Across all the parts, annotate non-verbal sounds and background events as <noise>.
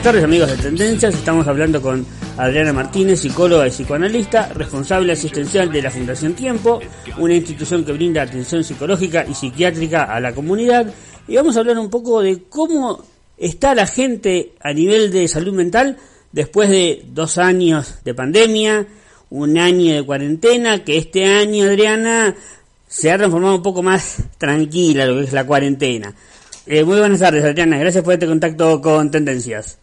Buenas tardes amigos de Tendencias, estamos hablando con Adriana Martínez, psicóloga y psicoanalista, responsable asistencial de la Fundación Tiempo, una institución que brinda atención psicológica y psiquiátrica a la comunidad, y vamos a hablar un poco de cómo está la gente a nivel de salud mental después de dos años de pandemia, un año de cuarentena, que este año, Adriana, se ha transformado un poco más tranquila lo que es la cuarentena. Eh, muy buenas tardes, Adriana. Gracias por este contacto con Tendencias.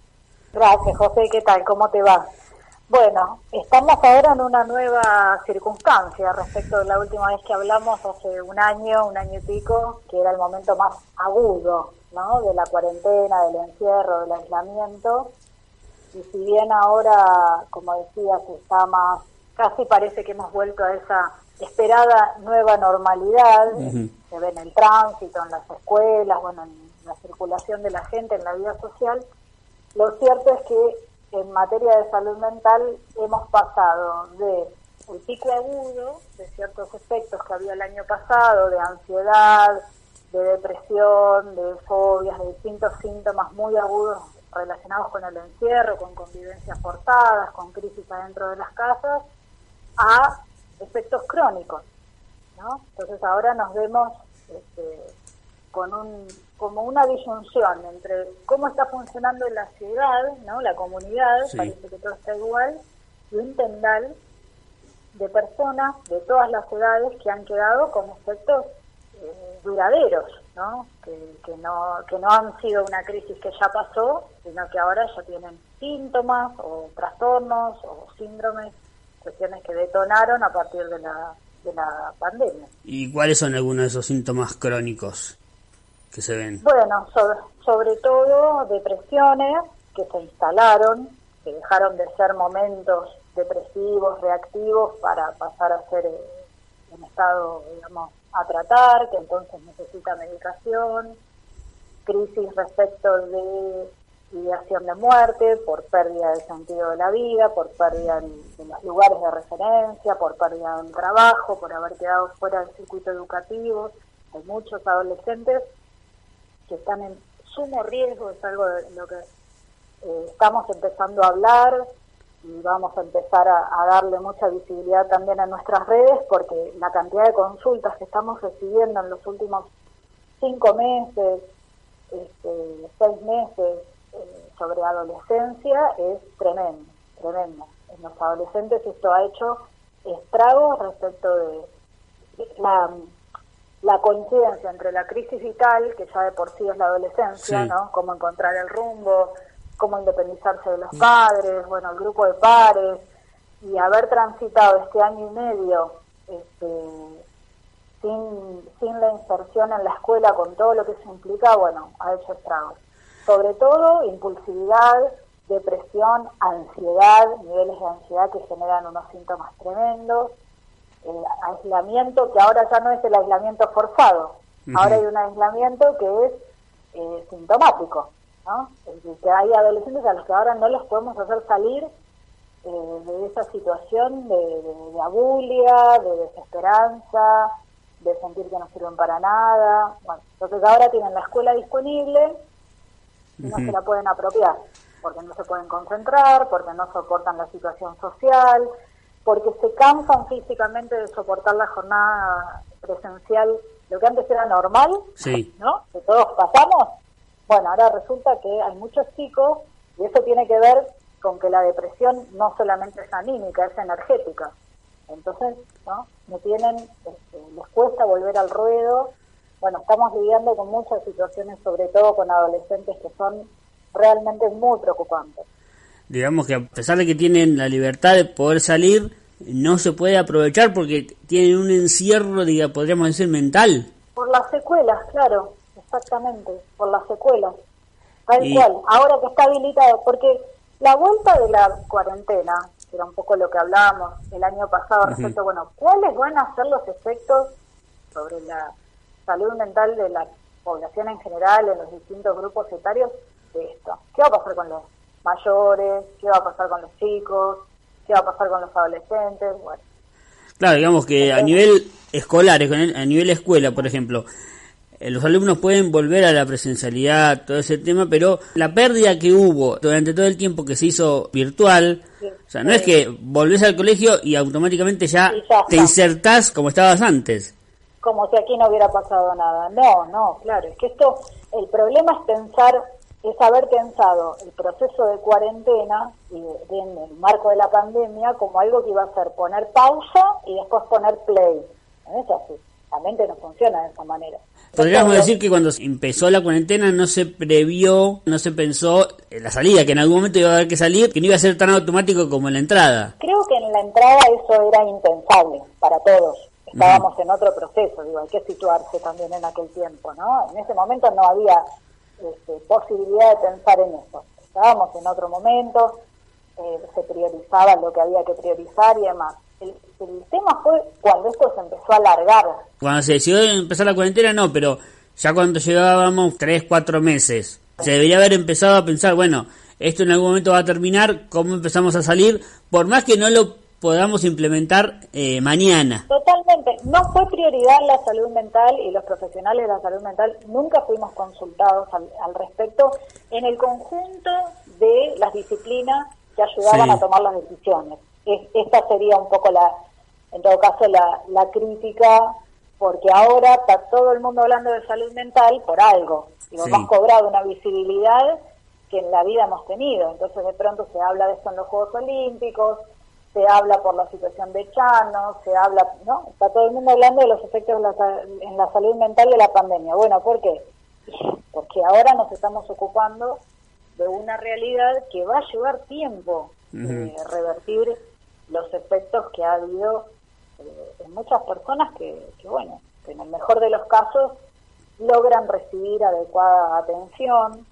Gracias, José. ¿Qué tal? ¿Cómo te va? Bueno, estamos ahora en una nueva circunstancia respecto de la última vez que hablamos hace un año, un año y pico, que era el momento más agudo, ¿no? De la cuarentena, del encierro, del aislamiento. Y si bien ahora, como decías, está más, casi parece que hemos vuelto a esa esperada nueva normalidad, se ve en el tránsito, en las escuelas, bueno, en la circulación de la gente, en la vida social, lo cierto es que en materia de salud mental hemos pasado de el pico agudo de ciertos efectos que había el año pasado, de ansiedad, de depresión, de fobias, de distintos síntomas muy agudos relacionados con el encierro, con convivencias forzadas, con crisis adentro de las casas, a efectos crónicos. Entonces ahora nos vemos este, con un, como una disyunción entre cómo está funcionando la ciudad, ¿no? la comunidad, parece que todo está igual, y un tendal de personas de todas las edades que han quedado como efectos eh, duraderos, ¿no? Que, que no que no han sido una crisis que ya pasó, sino que ahora ya tienen síntomas o trastornos o síndromes cuestiones que detonaron a partir de la, de la pandemia. ¿Y cuáles son algunos de esos síntomas crónicos Bueno, sobre, sobre todo depresiones que se instalaron, que dejaron de ser momentos depresivos, reactivos, para pasar a ser eh, un estado, digamos, a tratar, que entonces necesita medicación, crisis respecto de ideación de muerte, por pérdida de sentido de la vida, por pérdida de los lugares de referencia, por pérdida del trabajo, por haber quedado fuera del circuito educativo. Hay muchos adolescentes que están en sumo riesgo, es algo de lo que eh, estamos empezando a hablar y vamos a empezar a, darle mucha visibilidad también en nuestras redes porque la cantidad de consultas que estamos recibiendo en los últimos cinco meses, este, seis meses, eh, sobre adolescencia es tremendo, tremendo. En los adolescentes esto ha hecho estragos respecto de la, la coincidencia entre la crisis vital, que ya de por sí es la adolescencia, ¿no? Cómo encontrar el rumbo, cómo independizarse de los mm. padres, bueno, el grupo de pares, y haber transitado este año y medio este, sin, sin la inserción en la escuela con todo lo que se implica, bueno, ha hecho estragos sobre todo impulsividad, depresión, ansiedad, niveles de ansiedad que generan unos síntomas tremendos, eh, aislamiento que ahora ya no es el aislamiento forzado, ahora hay un aislamiento que es eh, sintomático, ¿no? Es decir, que hay adolescentes a los que ahora no los podemos hacer salir eh, de esa situación de, de, abulia, de desesperanza, de sentir que no sirven para nada. Bueno, entonces ahora tienen la escuela disponible, no se la pueden apropiar, porque no se pueden concentrar, porque no soportan la situación social, porque se cansan físicamente de soportar la jornada presencial, lo que antes era normal, ¿no? Que todos pasamos. Bueno, ahora resulta que hay muchos chicos, y eso tiene que ver con que la depresión no solamente es anímica, es energética. Entonces, ¿no? No tienen, este, les cuesta volver al ruedo, bueno, estamos lidiando con muchas situaciones, sobre todo con adolescentes que son realmente muy preocupantes. Digamos que a pesar de que tienen la libertad de poder salir, no se puede aprovechar porque tienen un encierro, diga, podríamos decir, mental. Por las secuelas, claro, exactamente, por las secuelas. Tal cual, ahora que está habilitado, porque la vuelta de la cuarentena, que era un poco lo que hablábamos el año pasado respecto, bueno, ¿cuáles van a ser los efectos sobre la salud mental de la población en general, en los distintos grupos etarios, de esto. ¿Qué va a pasar con los mayores? ¿Qué va a pasar con los chicos? ¿Qué va a pasar con los adolescentes? Bueno. Claro, digamos que a nivel escolar, a nivel escuela, por ejemplo, eh, los alumnos pueden volver a la presencialidad, todo ese tema, pero la pérdida que hubo durante todo el tiempo que se hizo virtual, o sea, no es que volvés al colegio y automáticamente ya, te insertás como estabas antes. Como si aquí no hubiera pasado nada. No, no, claro, es que esto, el problema es pensar, es haber pensado el proceso de cuarentena y en el marco de la pandemia como algo que iba a ser poner pausa y después poner play. No es así, la mente no funciona de esa manera. Podríamos decir que cuando empezó la cuarentena no se previó, no se pensó en la salida, que en algún momento iba a haber que salir, que no iba a ser tan automático como en la entrada. Creo que en la entrada eso era impensable para todos. Estábamos en otro proceso, digo, hay que situarse también en aquel tiempo, ¿no? En ese momento no había este, posibilidad de pensar en eso. Estábamos en otro momento, eh, se priorizaba lo que había que priorizar y demás. El, el tema fue cuando esto se empezó a alargar. Cuando se decidió empezar la cuarentena, no, pero ya cuando llegábamos tres, cuatro meses, se debería haber empezado a pensar, bueno, esto en algún momento va a terminar, ¿cómo empezamos a salir? Por más que no lo podamos implementar eh, mañana. Totalmente. No fue prioridad la salud mental y los profesionales de la salud mental. Nunca fuimos consultados al, respecto. En el conjunto de las disciplinas que ayudaban a tomar las decisiones. Esta sería un poco la, en todo caso, la, la crítica, porque ahora está todo el mundo hablando de salud mental por algo, y hemos cobrado una visibilidad que en la vida hemos tenido, entonces de pronto se habla de esto en los Juegos Olímpicos, se habla por la situación de Chano, se habla, ¿no? Está todo el mundo hablando de los efectos en la salud mental de la pandemia. Bueno, ¿por qué? Porque ahora nos estamos ocupando de una realidad que va a llevar tiempo de revertir los efectos que ha habido eh, en muchas personas que, bueno, que en el mejor de los casos logran recibir adecuada atención.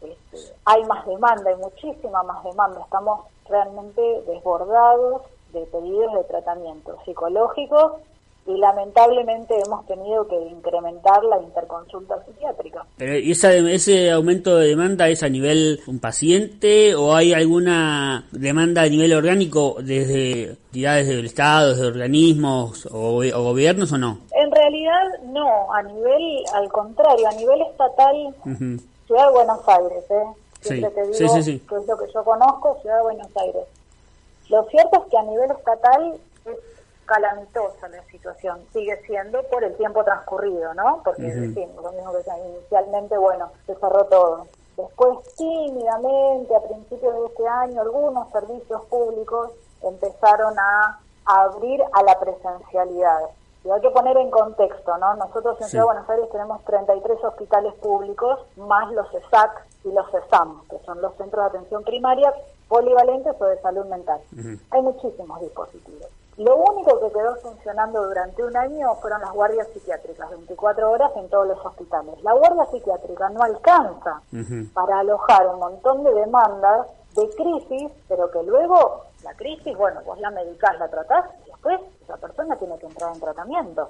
Este, hay más demanda, hay muchísima más demanda. Estamos realmente desbordados de pedidos de tratamiento psicológico y lamentablemente hemos tenido que incrementar la interconsulta psiquiátrica. Pero ¿y ese aumento de demanda es a nivel un paciente o hay alguna demanda a nivel orgánico desde entidades del Estado, desde organismos o, gobiernos o no? En realidad no, a nivel, al contrario, a nivel estatal, Ciudad de Buenos Aires, ¿eh? Siempre te digo que es lo que yo conozco, Ciudad de Buenos Aires. Lo cierto es que a nivel estatal es calamitosa la situación, sigue siendo por el tiempo transcurrido, ¿no? Porque decimos lo mismo que inicialmente, bueno, se cerró todo. Después, tímidamente, a principios de este año, algunos servicios públicos empezaron a, abrir a la presencialidad. Y hay que poner en contexto, ¿no? Nosotros en Ciudad de Buenos Aires tenemos 33 hospitales públicos, más los ESAC y los ESAM, que son los centros de atención primaria polivalentes o de salud mental. Hay muchísimos dispositivos. Lo único que quedó funcionando durante un año fueron las guardias psiquiátricas, 24 horas en todos los hospitales. La guardia psiquiátrica no alcanza para alojar un montón de demandas de crisis, pero que luego la crisis, bueno, vos la medicás, la tratás, y después la persona tiene que entrar en tratamiento.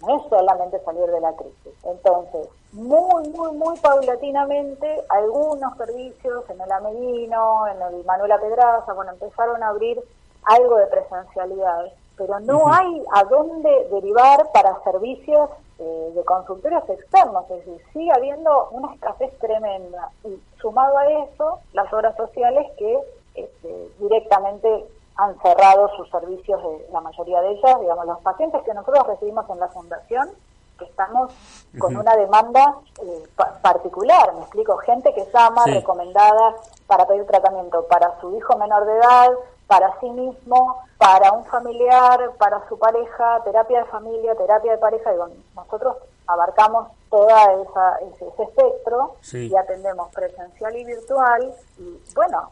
No es solamente salir de la crisis. Entonces, muy, muy, muy paulatinamente, algunos servicios en el Amelino, en el Manuela Pedraza, bueno, empezaron a abrir algo de presencialidad, pero no hay a dónde derivar para servicios eh, de consultorios externos, es decir, sigue habiendo una escasez tremenda. Y sumado a eso, las obras sociales que este, directamente han cerrado sus servicios, de la mayoría de ellas, digamos, los pacientes que nosotros recibimos en la fundación, que estamos con una demanda eh, particular, me explico, gente que llama recomendada para pedir tratamiento para su hijo menor de edad, para sí mismo, para un familiar, para su pareja, terapia de familia, terapia de pareja, y nosotros abarcamos toda esa, ese, espectro y atendemos presencial y virtual y bueno,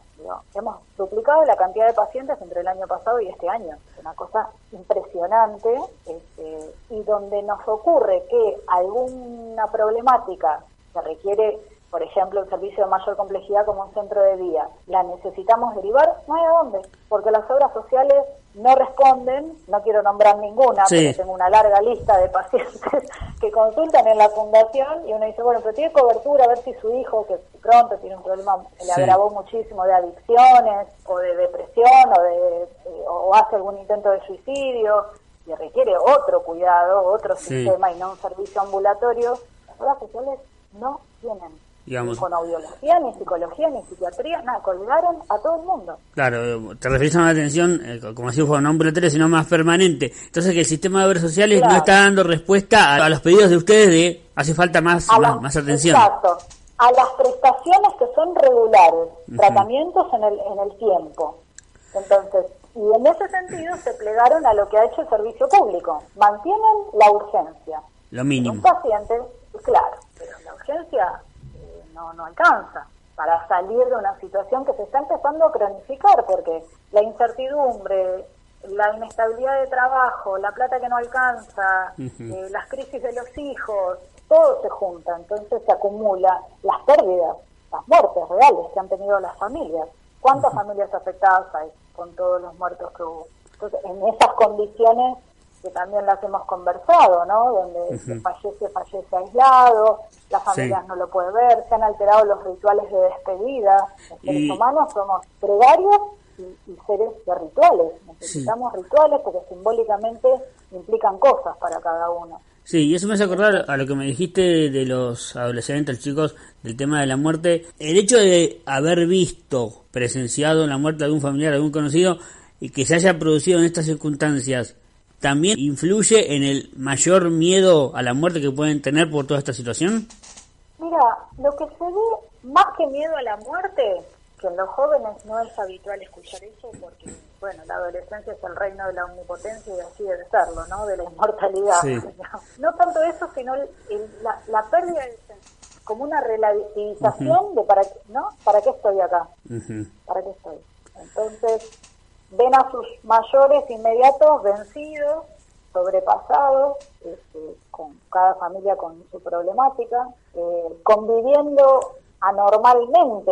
hemos duplicado la cantidad de pacientes entre el año pasado y este año, es una cosa impresionante este, y donde nos ocurre que alguna problemática que requiere por ejemplo, un servicio de mayor complejidad como un centro de día, la necesitamos derivar, no hay a dónde, porque las obras sociales no responden, no quiero nombrar ninguna, porque tengo una larga lista de pacientes <laughs> que consultan en la fundación y uno dice, bueno, pero tiene cobertura, a ver si su hijo, que pronto tiene un problema, le agravó muchísimo de adicciones o de depresión o, de, o hace algún intento de suicidio, y requiere otro cuidado, otro sistema y no un servicio ambulatorio, las obras sociales no tienen Digamos. Ni audiología, ni psicología, ni psiquiatría, nada, colgaron a todo el mundo. Claro, te refieres a una atención, eh, como si fuera no ambulatoria, sino más permanente. Entonces que el sistema de obras sociales no está dando respuesta a, los pedidos de ustedes de hace falta más, más, atención. Exacto, a las prestaciones que son regulares, tratamientos en el, en el tiempo. Entonces, y en ese sentido se plegaron a lo que ha hecho el servicio público. Mantienen la urgencia. Lo mínimo. Un paciente, claro, pero la urgencia no, no alcanza para salir de una situación que se está empezando a cronificar, porque la incertidumbre, la inestabilidad de trabajo, la plata que no alcanza, eh, las crisis de los hijos, todo se junta, entonces se acumula las pérdidas, las muertes reales que han tenido las familias. ¿Cuántas familias afectadas hay con todos los muertos que hubo? Entonces, en esas condiciones que también las hemos conversado, ¿no? Donde fallece, fallece aislado, las familias no lo pueden ver, se han alterado los rituales de despedida. Los seres humanos somos gregarios y, seres de rituales. Necesitamos rituales porque simbólicamente implican cosas para cada uno. Sí, y eso me hace acordar a lo que me dijiste de los adolescentes, chicos, del tema de la muerte. El hecho de haber visto, presenciado la muerte de algún familiar, de algún conocido, y que se haya producido en estas circunstancias, también influye en el mayor miedo a la muerte que pueden tener por toda esta situación? Mira, lo que se ve más que miedo a la muerte, que en los jóvenes no es habitual escuchar eso porque, bueno, la adolescencia es el reino de la omnipotencia y así debe serlo, ¿no? De la inmortalidad. <laughs> No tanto eso, sino la, pérdida de como una relativización de para ¿no? ¿Para qué estoy acá? ¿Para qué estoy? Entonces, ven a sus mayores inmediatos vencidos, sobrepasados, este, con cada familia con su problemática, eh, conviviendo anormalmente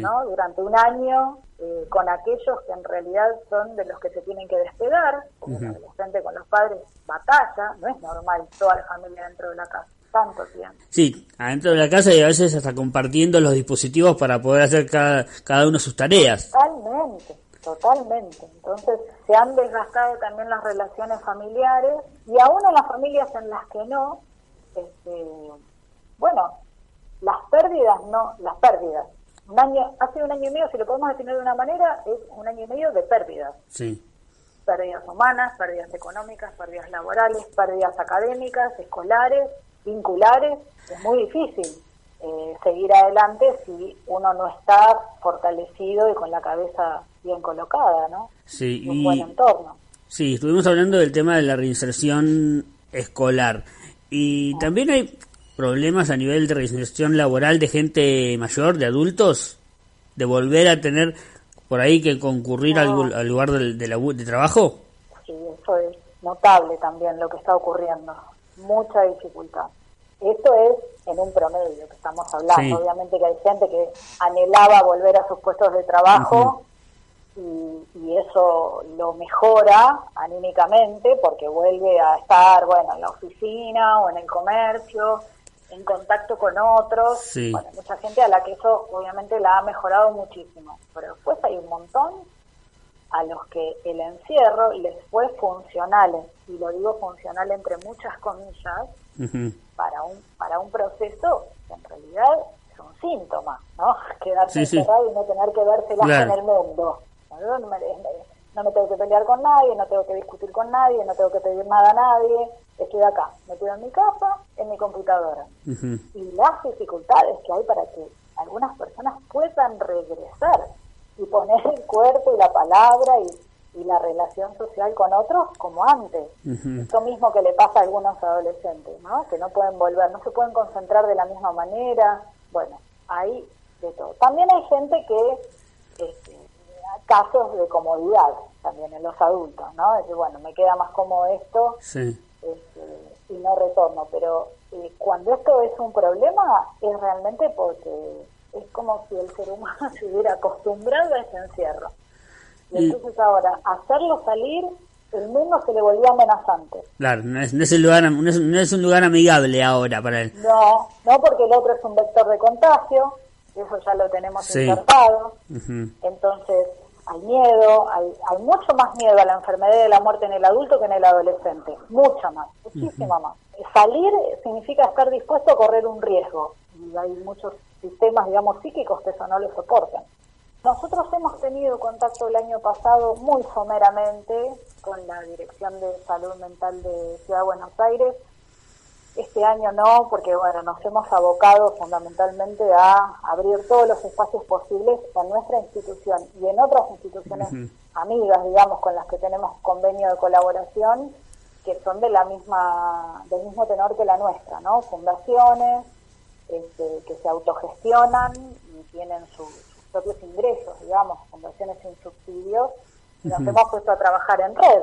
¿no? durante un año eh, con aquellos que en realidad son de los que se tienen que despegar, porque uh adolescente con los padres batalla, no es normal toda la familia dentro de la casa. Tanto tiempo. Sí, adentro de la casa y a veces hasta compartiendo los dispositivos para poder hacer cada, cada uno sus tareas. Totalmente, Totalmente. Entonces se han desgastado también las relaciones familiares y aún en las familias en las que no, este, bueno, las pérdidas no, las pérdidas. Un año, hace un año y medio, si lo podemos definir de una manera, es un año y medio de pérdidas. Sí. Pérdidas humanas, pérdidas económicas, pérdidas laborales, pérdidas académicas, escolares, vinculares. Es muy difícil eh, seguir adelante si uno no está fortalecido y con la cabeza bien colocada, ¿no? Sí, un buen entorno. Sí, estuvimos hablando del tema de la reinserción escolar. Y ah. también hay problemas a nivel de reinserción laboral de gente mayor, de adultos, de volver a tener por ahí que concurrir al, al, lugar del, de, de trabajo. Sí, eso es notable también lo que está ocurriendo. Mucha dificultad. Esto es en un promedio que estamos hablando. Obviamente que hay gente que anhelaba volver a sus puestos de trabajo y, eso lo mejora anímicamente porque vuelve a estar, bueno, en la oficina o en el comercio, en contacto con otros. Bueno, mucha gente a la que eso obviamente la ha mejorado muchísimo. Pero después hay un montón a los que el encierro les fue funcional, y lo digo funcional entre muchas comillas, para un para un proceso que en realidad es un síntoma, ¿no? <laughs> Quedarse encerrado y no tener que vérselas en el mundo. ¿No? me, no me tengo que pelear con nadie, no tengo que discutir con nadie, no tengo que pedir nada a nadie, estoy acá, metido en mi casa, en mi computadora. Y las dificultades que hay para que algunas personas puedan regresar y poner el cuerpo y la palabra y, la relación social con otros como antes. Eso mismo que le pasa a algunos adolescentes, ¿no? Que no pueden volver, no se pueden concentrar de la misma manera. Bueno, hay de todo. También hay gente que, este, casos de comodidad también en los adultos, ¿no? Es decir, bueno, me queda más cómodo esto este, y no retorno. Pero eh, cuando esto es un problema, es realmente porque es como si el ser humano <laughs> se hubiera acostumbrado a ese encierro. Y, entonces ahora, hacerlo salir, el mundo se le volvió amenazante. Claro, no es, no es, lugar, no es, un lugar amigable ahora para él. No, no porque el otro es un vector de contagio, eso ya lo tenemos sí. Entonces, hay miedo, hay, hay mucho más miedo a la enfermedad y a la muerte en el adulto que en el adolescente, mucha más, muchísima más. Salir significa estar dispuesto a correr un riesgo y hay muchos sistemas, digamos, psíquicos que eso no lo soportan. Nosotros hemos tenido contacto el año pasado muy someramente con la Dirección de Salud Mental de Ciudad de Buenos Aires este año no, porque bueno, nos hemos abocado fundamentalmente a abrir todos los espacios posibles en nuestra institución y en otras instituciones amigas, digamos, con las que tenemos convenio de colaboración, que son de la misma, del mismo tenor que la nuestra, ¿no? Fundaciones este, que se autogestionan y tienen sus propios ingresos, digamos, fundaciones sin subsidios, y nos hemos puesto a trabajar en red.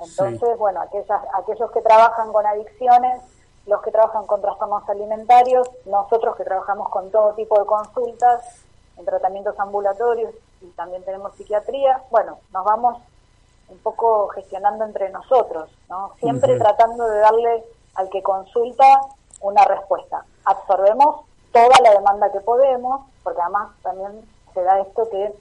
Entonces, bueno, aquellas, aquellos que trabajan con adicciones los que trabajan con trastornos alimentarios, nosotros que trabajamos con todo tipo de consultas, en tratamientos ambulatorios y también tenemos psiquiatría, bueno, nos vamos un poco gestionando entre nosotros, ¿no? Siempre tratando de darle al que consulta una respuesta. Absorbemos toda la demanda que podemos, porque además también se da esto que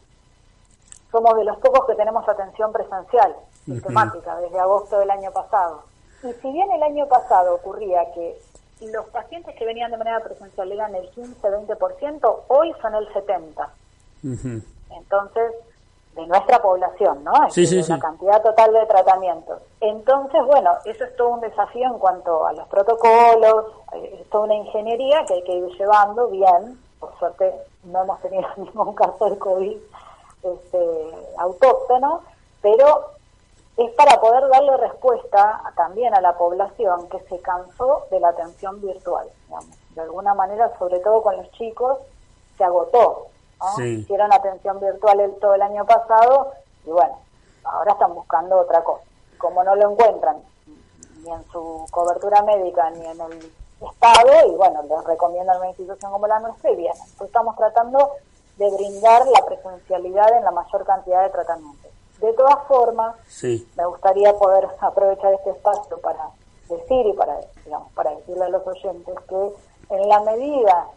somos de los pocos que tenemos atención presencial, sistemática, desde agosto del año pasado. Y si bien el año pasado ocurría que los pacientes que venían de manera presencial eran el 15-20%, hoy son el 70%. Entonces, de nuestra población, ¿no? Sí, sí, la cantidad total de tratamientos. Entonces, bueno, eso es todo un desafío en cuanto a los protocolos, eh, es toda una ingeniería que hay que ir llevando bien. Por suerte, no hemos tenido <laughs> ningún caso de COVID este, autóctono, pero es para poder darle respuesta también a la población que se cansó de la atención virtual. Digamos. De alguna manera, sobre todo con los chicos, se agotó. Hicieron atención virtual el, todo el año pasado y bueno, ahora están buscando otra cosa. Como no lo encuentran ni en su cobertura médica ni en el Estado, y bueno, les recomiendan una institución como la nuestra y vienen. Pues estamos tratando de brindar la presencialidad en la mayor cantidad de tratamientos. De todas formas, me gustaría poder aprovechar este espacio para decir y para, digamos, para decirle a los oyentes que en la medida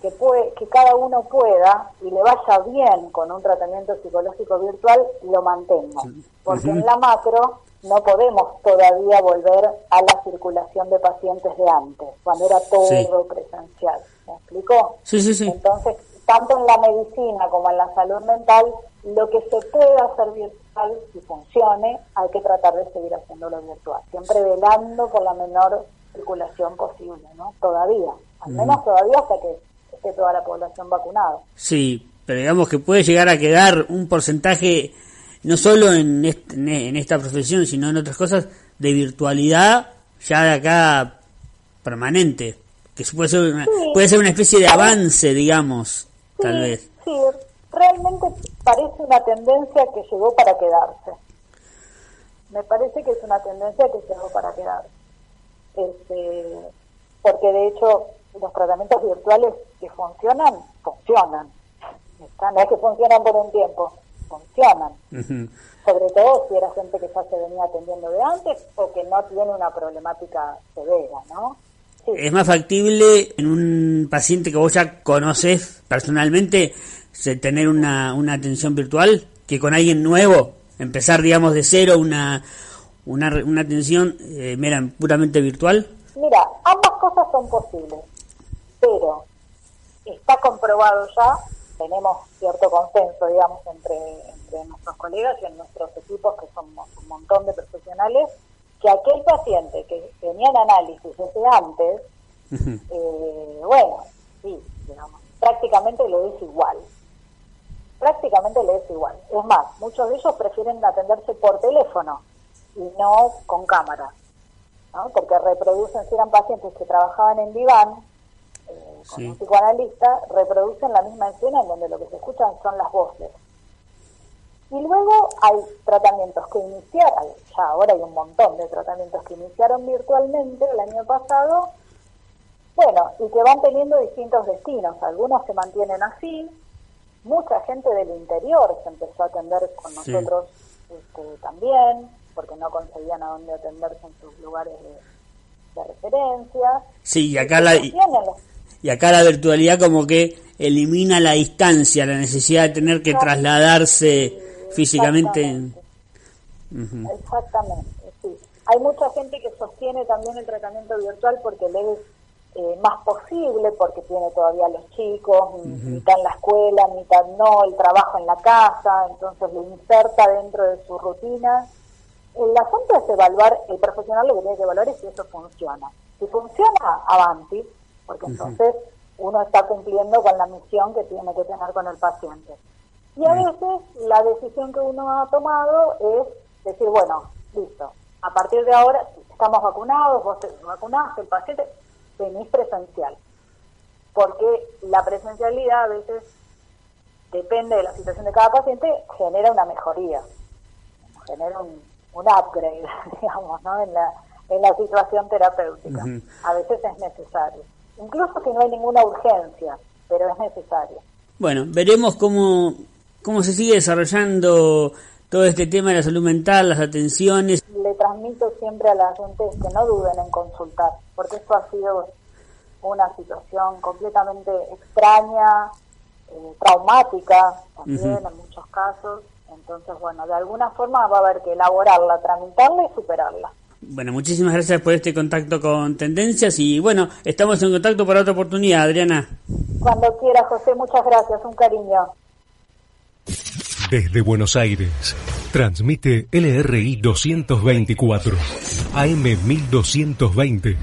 que, puede, que cada uno pueda y le vaya bien con un tratamiento psicológico virtual, lo mantenga. Porque en la macro no podemos todavía volver a la circulación de pacientes de antes, cuando era todo presencial. ¿Me explicó? Sí, sí, sí. Entonces, tanto en la medicina como en la salud mental, lo que se puede hacer virtual y funcione, hay que tratar de seguir haciéndolo virtual, siempre velando por la menor circulación posible, ¿no? Todavía, al menos todavía hasta que esté toda la población vacunada. Sí, pero digamos que puede llegar a quedar un porcentaje, no solo en, en esta profesión, sino en otras cosas, de virtualidad ya de acá permanente, que puede ser una, puede ser una especie de avance, digamos tal vez. Sí, realmente parece una tendencia que llegó para quedarse. Me parece que es una tendencia que llegó para quedarse. Este, porque de hecho los tratamientos virtuales que funcionan, funcionan. No es que funcionan por un tiempo, funcionan. Sobre todo si era gente que ya se venía atendiendo de antes o que no tiene una problemática severa, ¿no? Es más factible en un paciente que vos ya conoces personalmente tener una, una atención virtual que con alguien nuevo, empezar, digamos, de cero una, una, una atención eh, mera, puramente virtual? Mira, ambas cosas son posibles, pero está comprobado ya, tenemos cierto consenso, digamos, entre, entre nuestros colegas y en nuestros equipos, que somos un montón de profesionales, que aquel paciente que tenía el análisis desde antes, eh, bueno, sí, digamos, prácticamente le es igual. Prácticamente le es igual. Es más, muchos de ellos prefieren atenderse por teléfono y no con cámara, ¿no? porque reproducen, si eran pacientes que trabajaban en diván, eh, con un psicoanalista, reproducen la misma escena en donde lo que se escuchan son las voces. Y luego hay tratamientos que iniciaron, ya ahora hay un montón de tratamientos que iniciaron virtualmente el año pasado, bueno, y que van teniendo distintos destinos. Algunos se mantienen así, mucha gente del interior se empezó a atender con nosotros este, también, porque no conseguían a dónde atenderse en sus lugares de, referencia. Sí, y acá la... Y acá la virtualidad como que elimina la distancia, la necesidad de tener que trasladarse físicamente. Exactamente, sí. Hay mucha gente que sostiene también el tratamiento virtual porque le es eh, más posible, porque tiene todavía los chicos, mitad en la escuela, mitad no, el trabajo en la casa, entonces lo inserta dentro de su rutina. El asunto es evaluar, el profesional lo que tiene que evaluar es si eso funciona. Si funciona, avanti, porque entonces uno está cumpliendo con la misión que tiene que tener con el paciente. Y a veces la decisión que uno ha tomado es decir, bueno, listo, a partir de ahora estamos vacunados, vos te vacunaste, el paciente, venís presencial. Porque la presencialidad a veces, depende de la situación de cada paciente, genera una mejoría, genera un, un upgrade, <laughs> digamos, ¿no? en, la, en la situación terapéutica. A veces es necesario. Incluso si no hay ninguna urgencia, pero es necesario. Bueno, veremos cómo, cómo se sigue desarrollando todo este tema de la salud mental, las atenciones. Le transmito siempre a la gente que no duden en consultar, porque esto ha sido una situación completamente extraña, eh, traumática también en muchos casos. Entonces, bueno, de alguna forma va a haber que elaborarla, tramitarla y superarla. Bueno, muchísimas gracias por este contacto con Tendencias y bueno, estamos en contacto para otra oportunidad, Adriana. Cuando quiera, José, muchas gracias, un cariño. Desde Buenos Aires, transmite LRI 224, AM 1220,